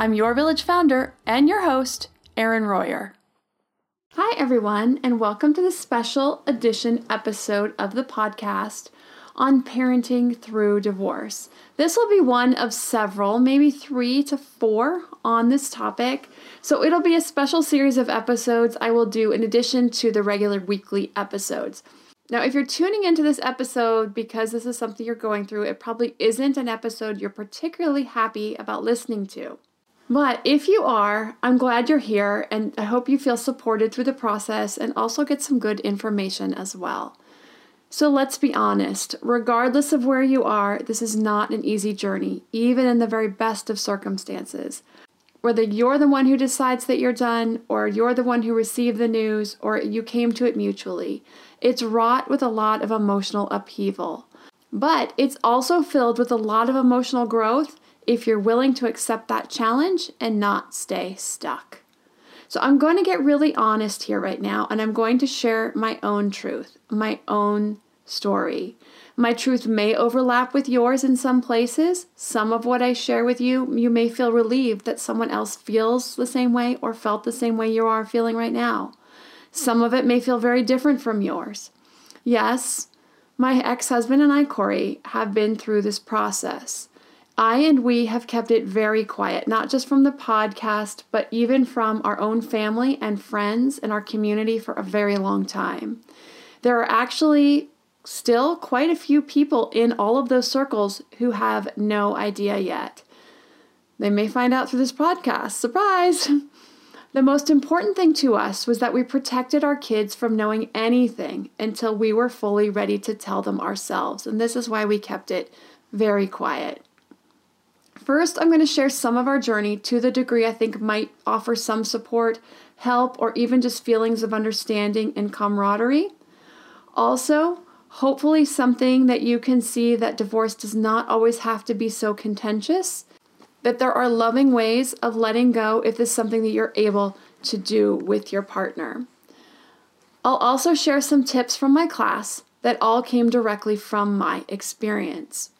I'm your village founder and your host, Erin Royer. Hi, everyone, and welcome to the special edition episode of the podcast on parenting through divorce. This will be one of several, maybe three to four on this topic. So it'll be a special series of episodes I will do in addition to the regular weekly episodes. Now, if you're tuning into this episode because this is something you're going through, it probably isn't an episode you're particularly happy about listening to. But if you are, I'm glad you're here and I hope you feel supported through the process and also get some good information as well. So let's be honest, regardless of where you are, this is not an easy journey, even in the very best of circumstances. Whether you're the one who decides that you're done, or you're the one who received the news, or you came to it mutually, it's wrought with a lot of emotional upheaval. But it's also filled with a lot of emotional growth if you're willing to accept that challenge and not stay stuck. So I'm going to get really honest here right now, and I'm going to share my own truth, my own story. My truth may overlap with yours in some places. Some of what I share with you, you may feel relieved that someone else feels the same way or felt the same way you are feeling right now. Some of it may feel very different from yours. Yes, my ex husband and I, Corey, have been through this process. I and we have kept it very quiet, not just from the podcast, but even from our own family and friends and our community for a very long time. There are actually still quite a few people in all of those circles who have no idea yet. They may find out through this podcast. Surprise! The most important thing to us was that we protected our kids from knowing anything until we were fully ready to tell them ourselves. And this is why we kept it very quiet. First, I'm going to share some of our journey to the degree I think might offer some support, help, or even just feelings of understanding and camaraderie. Also, hopefully, something that you can see that divorce does not always have to be so contentious, that there are loving ways of letting go if it's something that you're able to do with your partner. I'll also share some tips from my class that all came directly from my experience.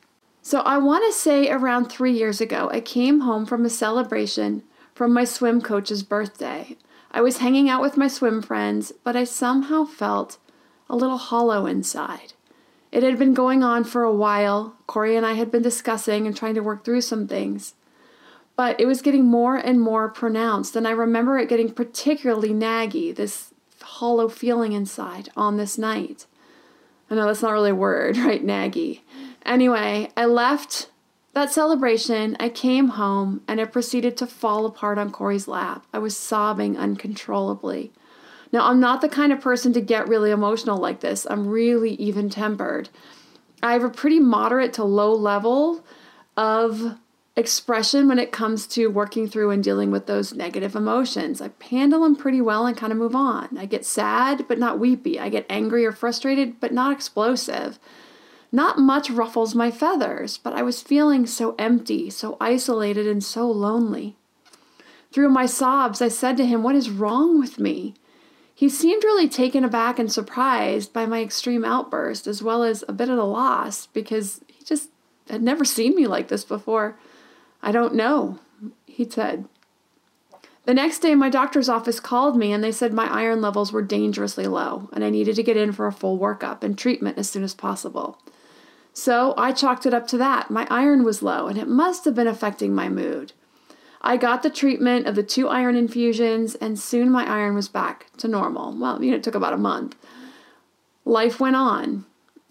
So I want to say around three years ago, I came home from a celebration from my swim coach's birthday. I was hanging out with my swim friends, but I somehow felt a little hollow inside. It had been going on for a while. Corey and I had been discussing and trying to work through some things. but it was getting more and more pronounced. And I remember it getting particularly naggy, this hollow feeling inside on this night. I know that's not really a word, right? Naggy. Anyway, I left that celebration. I came home and I proceeded to fall apart on Corey's lap. I was sobbing uncontrollably. Now, I'm not the kind of person to get really emotional like this. I'm really even tempered. I have a pretty moderate to low level of expression when it comes to working through and dealing with those negative emotions. I handle them pretty well and kind of move on. I get sad, but not weepy. I get angry or frustrated, but not explosive. Not much ruffles my feathers, but I was feeling so empty, so isolated, and so lonely. Through my sobs, I said to him, What is wrong with me? He seemed really taken aback and surprised by my extreme outburst, as well as a bit at a loss because he just had never seen me like this before. I don't know, he said. The next day, my doctor's office called me and they said my iron levels were dangerously low and I needed to get in for a full workup and treatment as soon as possible. So I chalked it up to that. My iron was low and it must have been affecting my mood. I got the treatment of the two iron infusions, and soon my iron was back to normal. Well, you know, it took about a month. Life went on.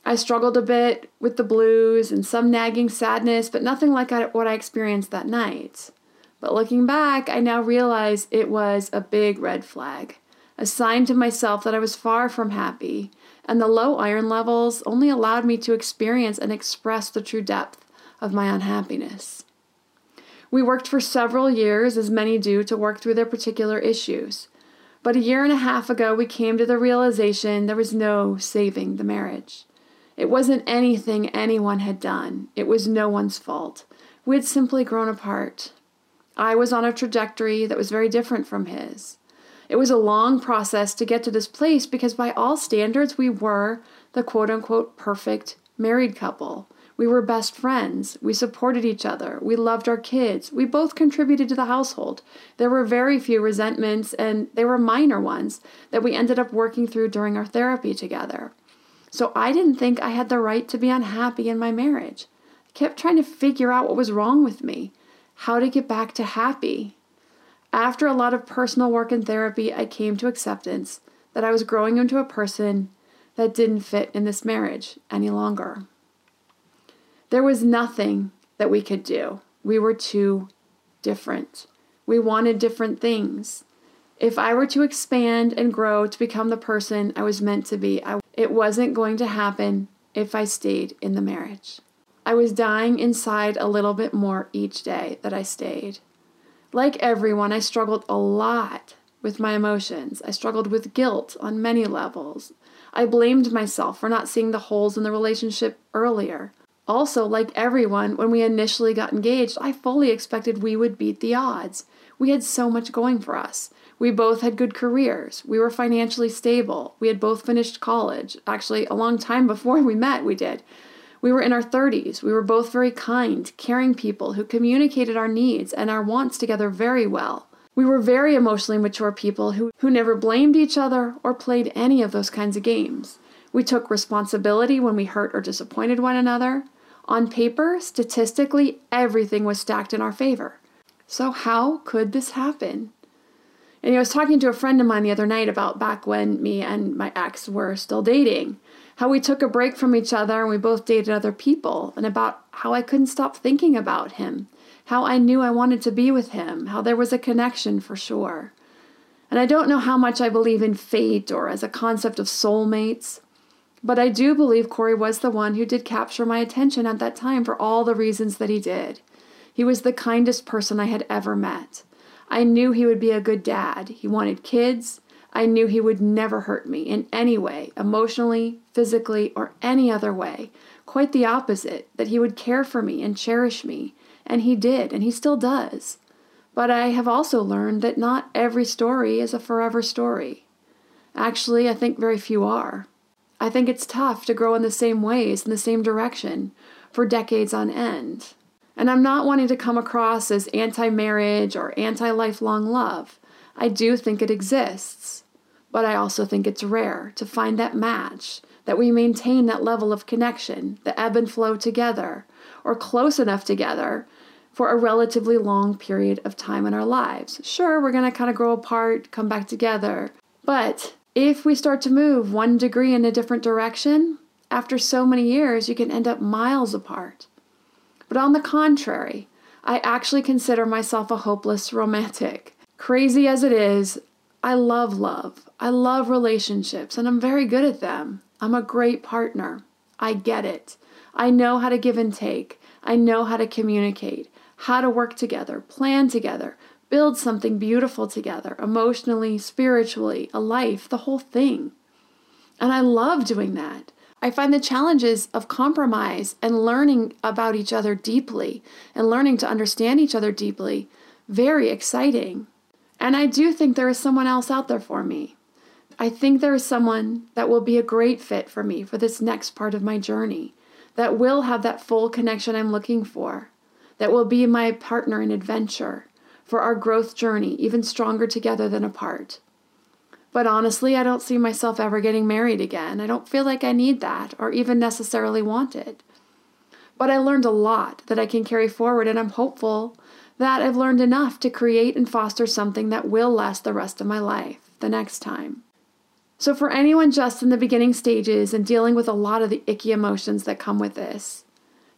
I struggled a bit with the blues and some nagging sadness, but nothing like what I experienced that night. But looking back, I now realize it was a big red flag, a sign to myself that I was far from happy, and the low iron levels only allowed me to experience and express the true depth of my unhappiness. We worked for several years, as many do, to work through their particular issues. But a year and a half ago, we came to the realization there was no saving the marriage. It wasn't anything anyone had done, it was no one's fault. We had simply grown apart. I was on a trajectory that was very different from his. It was a long process to get to this place because, by all standards, we were the quote unquote perfect married couple. We were best friends. We supported each other. We loved our kids. We both contributed to the household. There were very few resentments, and they were minor ones that we ended up working through during our therapy together. So I didn't think I had the right to be unhappy in my marriage. I kept trying to figure out what was wrong with me, how to get back to happy. After a lot of personal work and therapy, I came to acceptance that I was growing into a person that didn't fit in this marriage any longer. There was nothing that we could do. We were too different. We wanted different things. If I were to expand and grow to become the person I was meant to be, I, it wasn't going to happen if I stayed in the marriage. I was dying inside a little bit more each day that I stayed. Like everyone, I struggled a lot with my emotions. I struggled with guilt on many levels. I blamed myself for not seeing the holes in the relationship earlier. Also, like everyone, when we initially got engaged, I fully expected we would beat the odds. We had so much going for us. We both had good careers. We were financially stable. We had both finished college. Actually, a long time before we met, we did. We were in our 30s. We were both very kind, caring people who communicated our needs and our wants together very well. We were very emotionally mature people who, who never blamed each other or played any of those kinds of games. We took responsibility when we hurt or disappointed one another. On paper, statistically, everything was stacked in our favor. So, how could this happen? And I was talking to a friend of mine the other night about back when me and my ex were still dating, how we took a break from each other and we both dated other people, and about how I couldn't stop thinking about him, how I knew I wanted to be with him, how there was a connection for sure. And I don't know how much I believe in fate or as a concept of soulmates, but I do believe Corey was the one who did capture my attention at that time for all the reasons that he did. He was the kindest person I had ever met. I knew he would be a good dad. He wanted kids. I knew he would never hurt me in any way, emotionally, physically, or any other way. Quite the opposite, that he would care for me and cherish me. And he did, and he still does. But I have also learned that not every story is a forever story. Actually, I think very few are. I think it's tough to grow in the same ways, in the same direction, for decades on end. And I'm not wanting to come across as anti marriage or anti lifelong love. I do think it exists. But I also think it's rare to find that match, that we maintain that level of connection, the ebb and flow together, or close enough together for a relatively long period of time in our lives. Sure, we're going to kind of grow apart, come back together, but if we start to move one degree in a different direction, after so many years, you can end up miles apart. But on the contrary, I actually consider myself a hopeless romantic. Crazy as it is, I love love. I love relationships, and I'm very good at them. I'm a great partner. I get it. I know how to give and take. I know how to communicate, how to work together, plan together, build something beautiful together, emotionally, spiritually, a life, the whole thing. And I love doing that. I find the challenges of compromise and learning about each other deeply and learning to understand each other deeply very exciting. And I do think there is someone else out there for me. I think there is someone that will be a great fit for me for this next part of my journey, that will have that full connection I'm looking for, that will be my partner in adventure for our growth journey, even stronger together than apart. But honestly, I don't see myself ever getting married again. I don't feel like I need that or even necessarily want it. But I learned a lot that I can carry forward, and I'm hopeful that I've learned enough to create and foster something that will last the rest of my life the next time. So, for anyone just in the beginning stages and dealing with a lot of the icky emotions that come with this,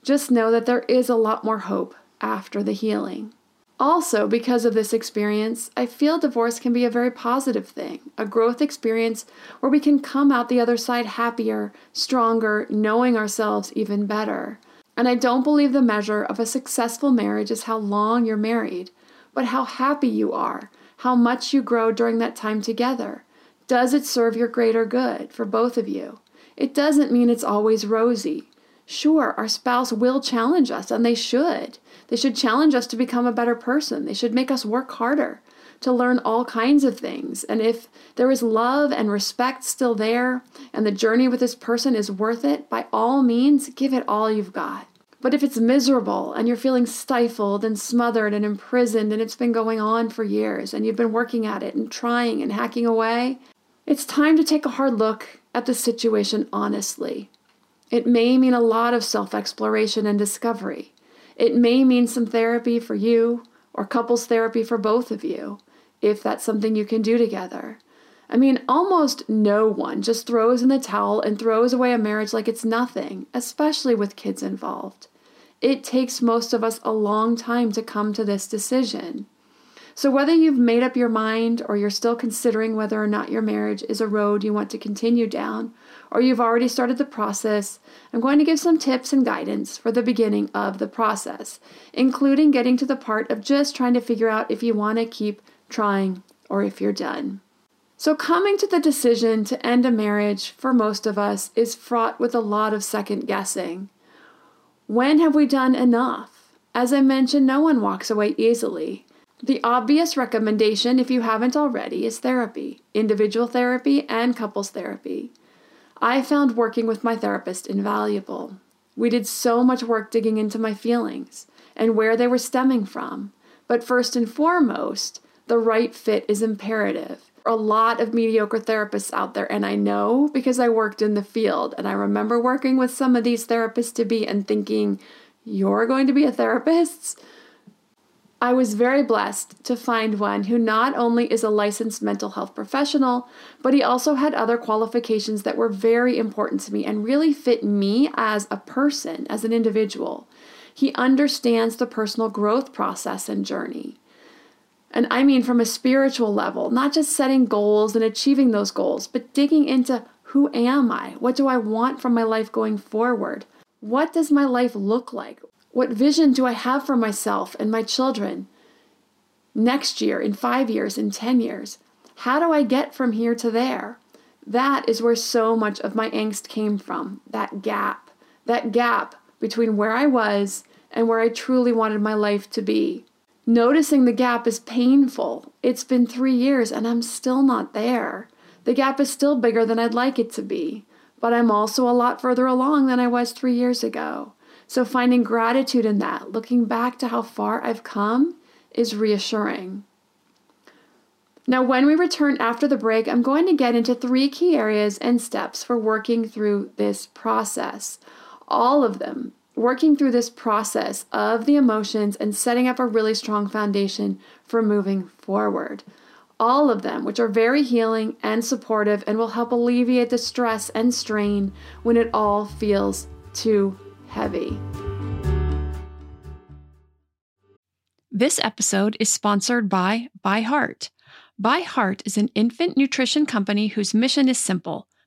just know that there is a lot more hope after the healing. Also, because of this experience, I feel divorce can be a very positive thing, a growth experience where we can come out the other side happier, stronger, knowing ourselves even better. And I don't believe the measure of a successful marriage is how long you're married, but how happy you are, how much you grow during that time together. Does it serve your greater good for both of you? It doesn't mean it's always rosy. Sure, our spouse will challenge us, and they should. They should challenge us to become a better person. They should make us work harder to learn all kinds of things. And if there is love and respect still there, and the journey with this person is worth it, by all means, give it all you've got. But if it's miserable and you're feeling stifled and smothered and imprisoned and it's been going on for years and you've been working at it and trying and hacking away, it's time to take a hard look at the situation honestly. It may mean a lot of self exploration and discovery. It may mean some therapy for you or couples therapy for both of you, if that's something you can do together. I mean, almost no one just throws in the towel and throws away a marriage like it's nothing, especially with kids involved. It takes most of us a long time to come to this decision. So, whether you've made up your mind or you're still considering whether or not your marriage is a road you want to continue down, or you've already started the process, I'm going to give some tips and guidance for the beginning of the process, including getting to the part of just trying to figure out if you want to keep trying or if you're done. So, coming to the decision to end a marriage for most of us is fraught with a lot of second guessing. When have we done enough? As I mentioned, no one walks away easily. The obvious recommendation, if you haven't already, is therapy individual therapy and couples therapy. I found working with my therapist invaluable. We did so much work digging into my feelings and where they were stemming from. But first and foremost, the right fit is imperative. A lot of mediocre therapists out there, and I know because I worked in the field, and I remember working with some of these therapists to be and thinking, You're going to be a therapist? I was very blessed to find one who not only is a licensed mental health professional, but he also had other qualifications that were very important to me and really fit me as a person, as an individual. He understands the personal growth process and journey. And I mean from a spiritual level, not just setting goals and achieving those goals, but digging into who am I? What do I want from my life going forward? What does my life look like? What vision do I have for myself and my children next year, in five years, in 10 years? How do I get from here to there? That is where so much of my angst came from that gap, that gap between where I was and where I truly wanted my life to be. Noticing the gap is painful. It's been three years and I'm still not there. The gap is still bigger than I'd like it to be, but I'm also a lot further along than I was three years ago. So, finding gratitude in that, looking back to how far I've come, is reassuring. Now, when we return after the break, I'm going to get into three key areas and steps for working through this process. All of them working through this process of the emotions and setting up a really strong foundation for moving forward. All of them, which are very healing and supportive and will help alleviate the stress and strain when it all feels too heavy. This episode is sponsored by ByHeart. ByHeart is an infant nutrition company whose mission is simple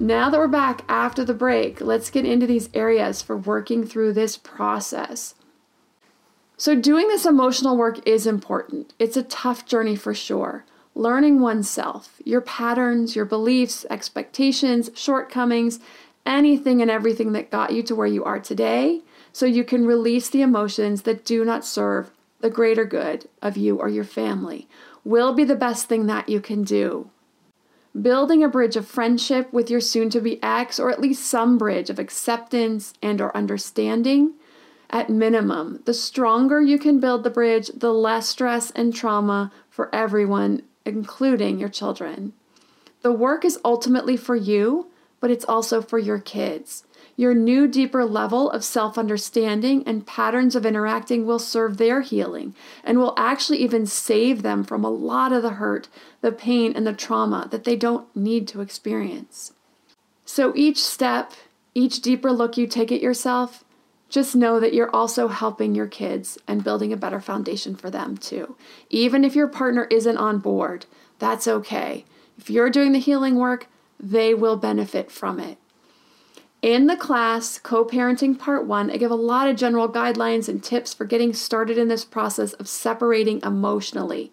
Now that we're back after the break, let's get into these areas for working through this process. So, doing this emotional work is important. It's a tough journey for sure. Learning oneself, your patterns, your beliefs, expectations, shortcomings, anything and everything that got you to where you are today, so you can release the emotions that do not serve the greater good of you or your family, will be the best thing that you can do building a bridge of friendship with your soon to be ex or at least some bridge of acceptance and or understanding. At minimum the stronger you can build the bridge the less stress and trauma for everyone including your children. The work is ultimately for you but it's also for your kids your new, deeper level of self understanding and patterns of interacting will serve their healing and will actually even save them from a lot of the hurt, the pain, and the trauma that they don't need to experience. So each step, each deeper look you take at yourself, just know that you're also helping your kids and building a better foundation for them too. Even if your partner isn't on board, that's okay. If you're doing the healing work, they will benefit from it. In the class, Co Parenting Part 1, I give a lot of general guidelines and tips for getting started in this process of separating emotionally.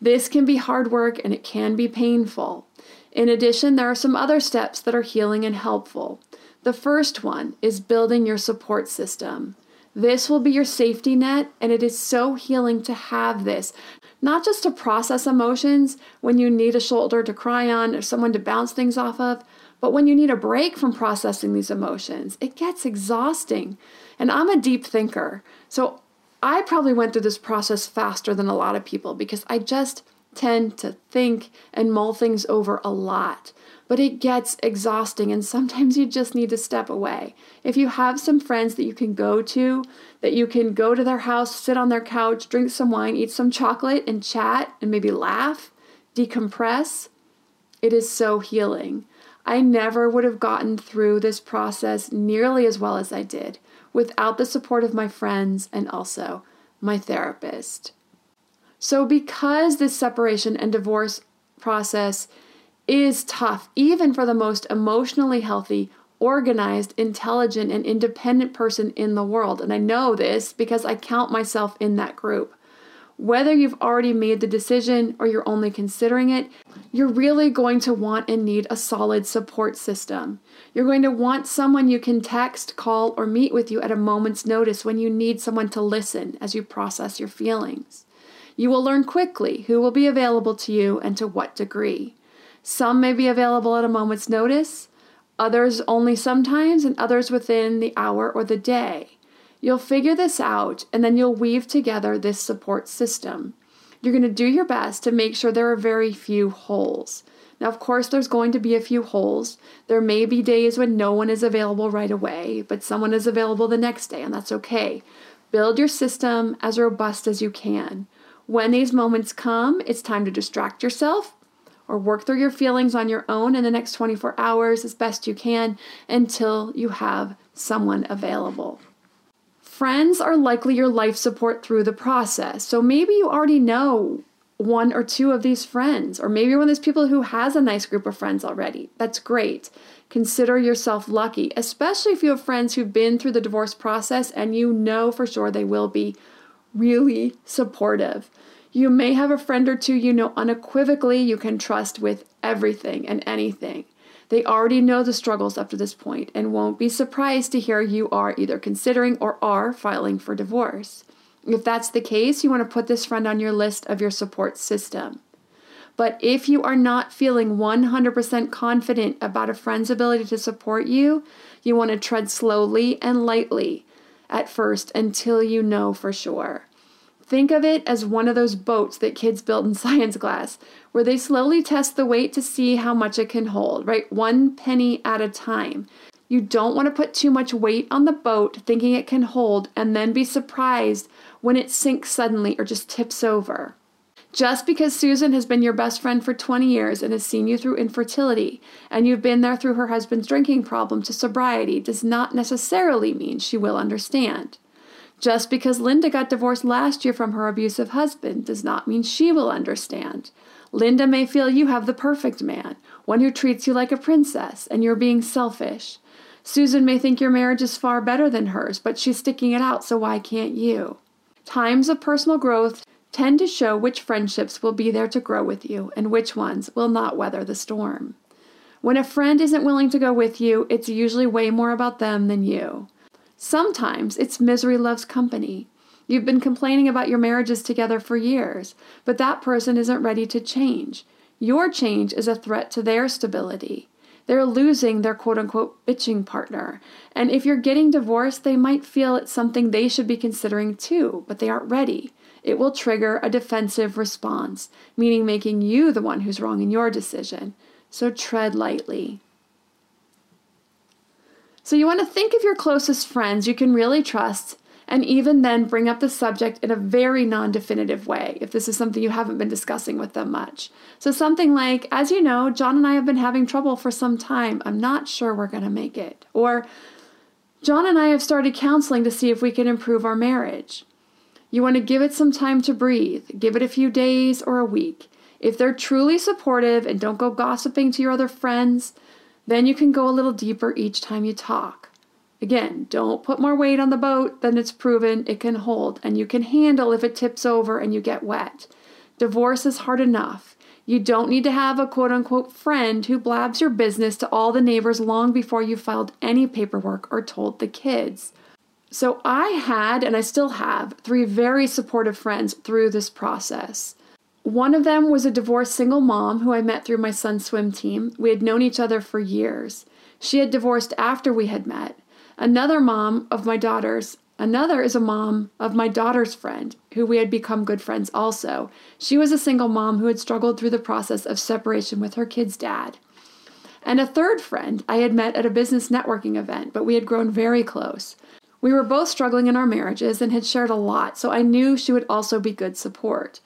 This can be hard work and it can be painful. In addition, there are some other steps that are healing and helpful. The first one is building your support system. This will be your safety net, and it is so healing to have this. Not just to process emotions when you need a shoulder to cry on or someone to bounce things off of, but when you need a break from processing these emotions, it gets exhausting. And I'm a deep thinker. So I probably went through this process faster than a lot of people because I just tend to think and mull things over a lot. But it gets exhausting, and sometimes you just need to step away. If you have some friends that you can go to, that you can go to their house, sit on their couch, drink some wine, eat some chocolate, and chat and maybe laugh, decompress, it is so healing. I never would have gotten through this process nearly as well as I did without the support of my friends and also my therapist. So, because this separation and divorce process is tough, even for the most emotionally healthy, organized, intelligent, and independent person in the world, and I know this because I count myself in that group. Whether you've already made the decision or you're only considering it, you're really going to want and need a solid support system. You're going to want someone you can text, call, or meet with you at a moment's notice when you need someone to listen as you process your feelings. You will learn quickly who will be available to you and to what degree. Some may be available at a moment's notice, others only sometimes, and others within the hour or the day. You'll figure this out and then you'll weave together this support system. You're going to do your best to make sure there are very few holes. Now, of course, there's going to be a few holes. There may be days when no one is available right away, but someone is available the next day, and that's okay. Build your system as robust as you can. When these moments come, it's time to distract yourself or work through your feelings on your own in the next 24 hours as best you can until you have someone available. Friends are likely your life support through the process. So maybe you already know one or two of these friends, or maybe you're one of those people who has a nice group of friends already. That's great. Consider yourself lucky, especially if you have friends who've been through the divorce process and you know for sure they will be really supportive. You may have a friend or two you know unequivocally you can trust with everything and anything. They already know the struggles up to this point and won't be surprised to hear you are either considering or are filing for divorce. If that's the case, you want to put this friend on your list of your support system. But if you are not feeling 100% confident about a friend's ability to support you, you want to tread slowly and lightly at first until you know for sure. Think of it as one of those boats that kids build in science class, where they slowly test the weight to see how much it can hold, right? One penny at a time. You don't want to put too much weight on the boat thinking it can hold and then be surprised when it sinks suddenly or just tips over. Just because Susan has been your best friend for 20 years and has seen you through infertility, and you've been there through her husband's drinking problem to sobriety, does not necessarily mean she will understand. Just because Linda got divorced last year from her abusive husband does not mean she will understand. Linda may feel you have the perfect man, one who treats you like a princess, and you're being selfish. Susan may think your marriage is far better than hers, but she's sticking it out, so why can't you? Times of personal growth tend to show which friendships will be there to grow with you and which ones will not weather the storm. When a friend isn't willing to go with you, it's usually way more about them than you. Sometimes it's misery loves company. You've been complaining about your marriages together for years, but that person isn't ready to change. Your change is a threat to their stability. They're losing their quote unquote bitching partner. And if you're getting divorced, they might feel it's something they should be considering too, but they aren't ready. It will trigger a defensive response, meaning making you the one who's wrong in your decision. So tread lightly. So you want to think of your closest friends you can really trust and even then bring up the subject in a very non definitive way if this is something you haven't been discussing with them much. So, something like, as you know, John and I have been having trouble for some time. I'm not sure we're going to make it. Or, John and I have started counseling to see if we can improve our marriage. You want to give it some time to breathe, give it a few days or a week. If they're truly supportive and don't go gossiping to your other friends, then you can go a little deeper each time you talk. Again, don't put more weight on the boat than it's proven it can hold, and you can handle if it tips over and you get wet. Divorce is hard enough. You don't need to have a quote unquote friend who blabs your business to all the neighbors long before you filed any paperwork or told the kids. So, I had, and I still have, three very supportive friends through this process. One of them was a divorced single mom who I met through my son's swim team. We had known each other for years. She had divorced after we had met. Another mom of my daughter's, another is a mom of my daughter's friend, who we had become good friends also. She was a single mom who had struggled through the process of separation with her kid's dad. And a third friend I had met at a business networking event, but we had grown very close. We were both struggling in our marriages and had shared a lot, so I knew she would also be good support.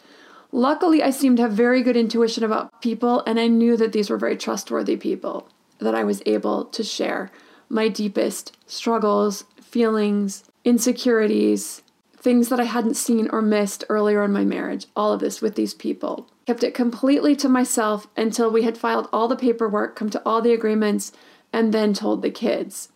Luckily, I seemed to have very good intuition about people, and I knew that these were very trustworthy people that I was able to share my deepest struggles, feelings, insecurities, things that I hadn't seen or missed earlier in my marriage, all of this with these people. Kept it completely to myself until we had filed all the paperwork, come to all the agreements, and then told the kids.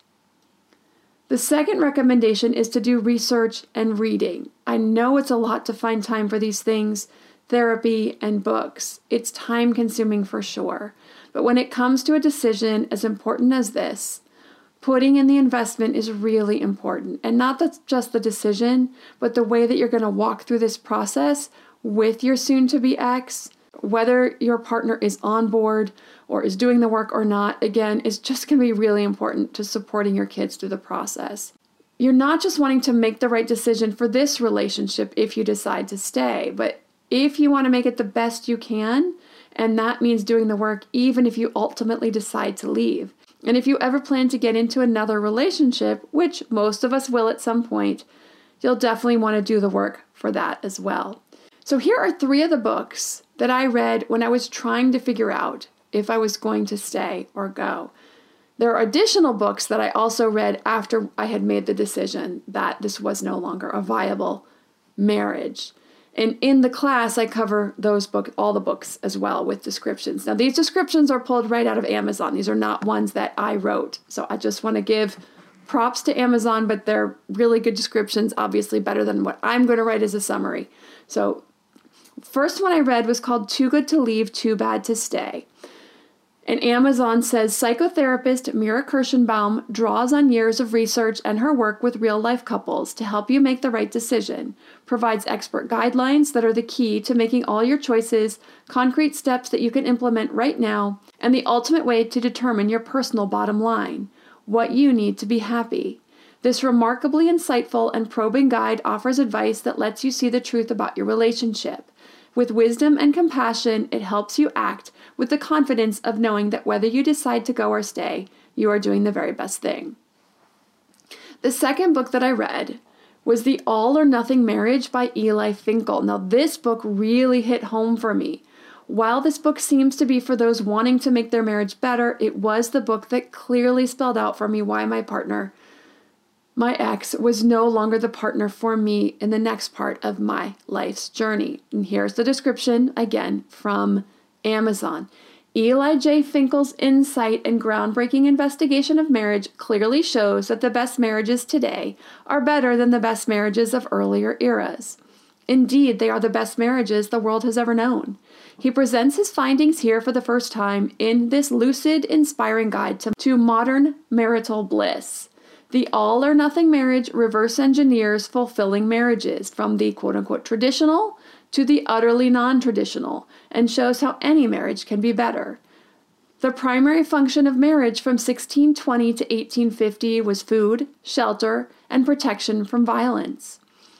The second recommendation is to do research and reading. I know it's a lot to find time for these things, therapy, and books. It's time consuming for sure. But when it comes to a decision as important as this, putting in the investment is really important. And not just the decision, but the way that you're going to walk through this process with your soon to be ex Whether your partner is on board or is doing the work or not, again, is just going to be really important to supporting your kids through the process. You're not just wanting to make the right decision for this relationship if you decide to stay, but if you want to make it the best you can, and that means doing the work even if you ultimately decide to leave. And if you ever plan to get into another relationship, which most of us will at some point, you'll definitely want to do the work for that as well. So, here are three of the books that I read when I was trying to figure out if I was going to stay or go. There are additional books that I also read after I had made the decision that this was no longer a viable marriage. And in the class, I cover those books, all the books as well with descriptions. Now, these descriptions are pulled right out of Amazon. These are not ones that I wrote. So I just want to give props to Amazon, but they're really good descriptions, obviously better than what I'm going to write as a summary. So, first one I read was called Too Good to Leave, Too Bad to Stay. And Amazon says psychotherapist Mira Kirshenbaum draws on years of research and her work with real life couples to help you make the right decision, provides expert guidelines that are the key to making all your choices, concrete steps that you can implement right now, and the ultimate way to determine your personal bottom line what you need to be happy. This remarkably insightful and probing guide offers advice that lets you see the truth about your relationship. With wisdom and compassion, it helps you act with the confidence of knowing that whether you decide to go or stay, you are doing the very best thing. The second book that I read was The All or Nothing Marriage by Eli Finkel. Now, this book really hit home for me. While this book seems to be for those wanting to make their marriage better, it was the book that clearly spelled out for me why my partner my ex was no longer the partner for me in the next part of my life's journey. And here's the description again from Amazon. Eli J. Finkel's insight and groundbreaking investigation of marriage clearly shows that the best marriages today are better than the best marriages of earlier eras. Indeed, they are the best marriages the world has ever known. He presents his findings here for the first time in this lucid, inspiring guide to, to modern marital bliss. The all or nothing marriage reverse engineers fulfilling marriages from the quote unquote traditional to the utterly non traditional and shows how any marriage can be better. The primary function of marriage from 1620 to 1850 was food, shelter, and protection from violence.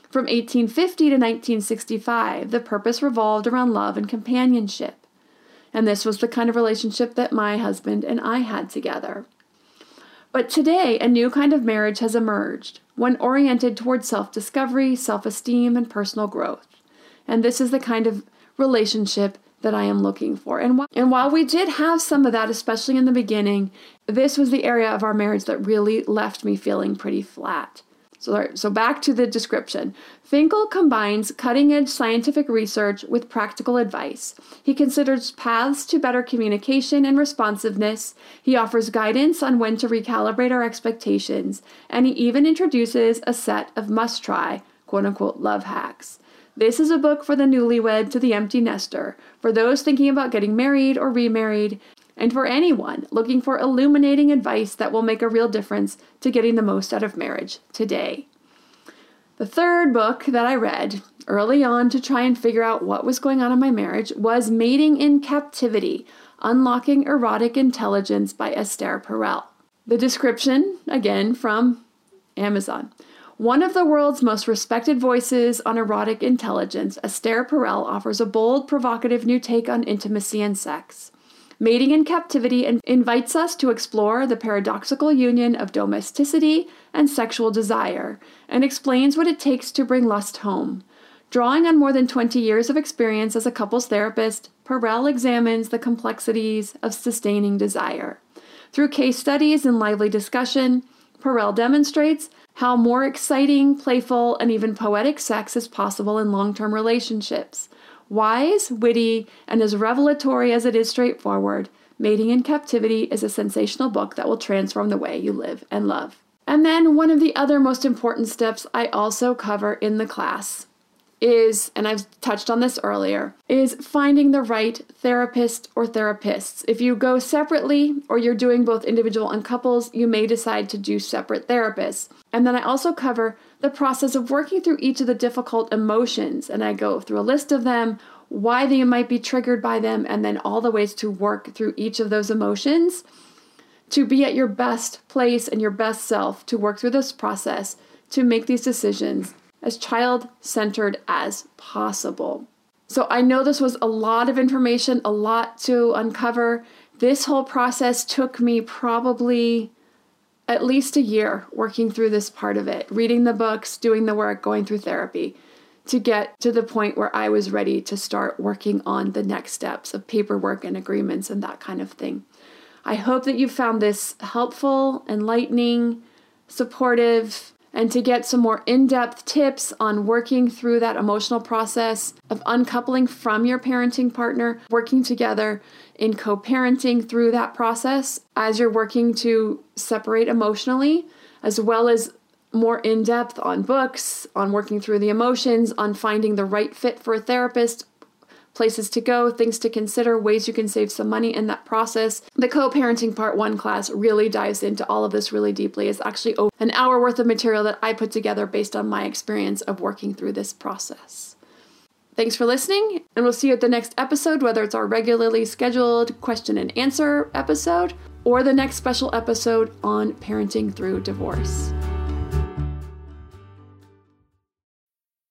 From 1850 to 1965, the purpose revolved around love and companionship. And this was the kind of relationship that my husband and I had together. But today, a new kind of marriage has emerged, one oriented towards self discovery, self esteem, and personal growth. And this is the kind of relationship that I am looking for. And, wh- and while we did have some of that, especially in the beginning, this was the area of our marriage that really left me feeling pretty flat. So, so back to the description. Finkel combines cutting edge scientific research with practical advice. He considers paths to better communication and responsiveness. He offers guidance on when to recalibrate our expectations. And he even introduces a set of must try, quote unquote, love hacks. This is a book for the newlywed to the empty nester, for those thinking about getting married or remarried, and for anyone looking for illuminating advice that will make a real difference to getting the most out of marriage today. The third book that I read early on to try and figure out what was going on in my marriage was Mating in Captivity Unlocking Erotic Intelligence by Esther Perel. The description, again from Amazon. One of the world's most respected voices on erotic intelligence, Esther Perel offers a bold, provocative new take on intimacy and sex. Mating in Captivity invites us to explore the paradoxical union of domesticity and sexual desire and explains what it takes to bring lust home. Drawing on more than 20 years of experience as a couples therapist, Perel examines the complexities of sustaining desire. Through case studies and lively discussion, Perel demonstrates how more exciting, playful, and even poetic sex is possible in long term relationships. Wise, witty, and as revelatory as it is straightforward, Mating in Captivity is a sensational book that will transform the way you live and love. And then one of the other most important steps I also cover in the class is, and I've touched on this earlier, is finding the right therapist or therapists. If you go separately or you're doing both individual and couples, you may decide to do separate therapists. And then I also cover the process of working through each of the difficult emotions. And I go through a list of them, why they might be triggered by them, and then all the ways to work through each of those emotions to be at your best place and your best self to work through this process to make these decisions as child centered as possible. So I know this was a lot of information, a lot to uncover. This whole process took me probably at least a year working through this part of it, reading the books, doing the work, going through therapy to get to the point where I was ready to start working on the next steps of paperwork and agreements and that kind of thing. I hope that you found this helpful, enlightening, supportive, and to get some more in depth tips on working through that emotional process of uncoupling from your parenting partner, working together in co parenting through that process as you're working to separate emotionally, as well as more in depth on books, on working through the emotions, on finding the right fit for a therapist, places to go, things to consider, ways you can save some money in that process. The co parenting part one class really dives into all of this really deeply. It's actually an hour worth of material that I put together based on my experience of working through this process. Thanks for listening, and we'll see you at the next episode, whether it's our regularly scheduled question and answer episode or the next special episode on parenting through divorce.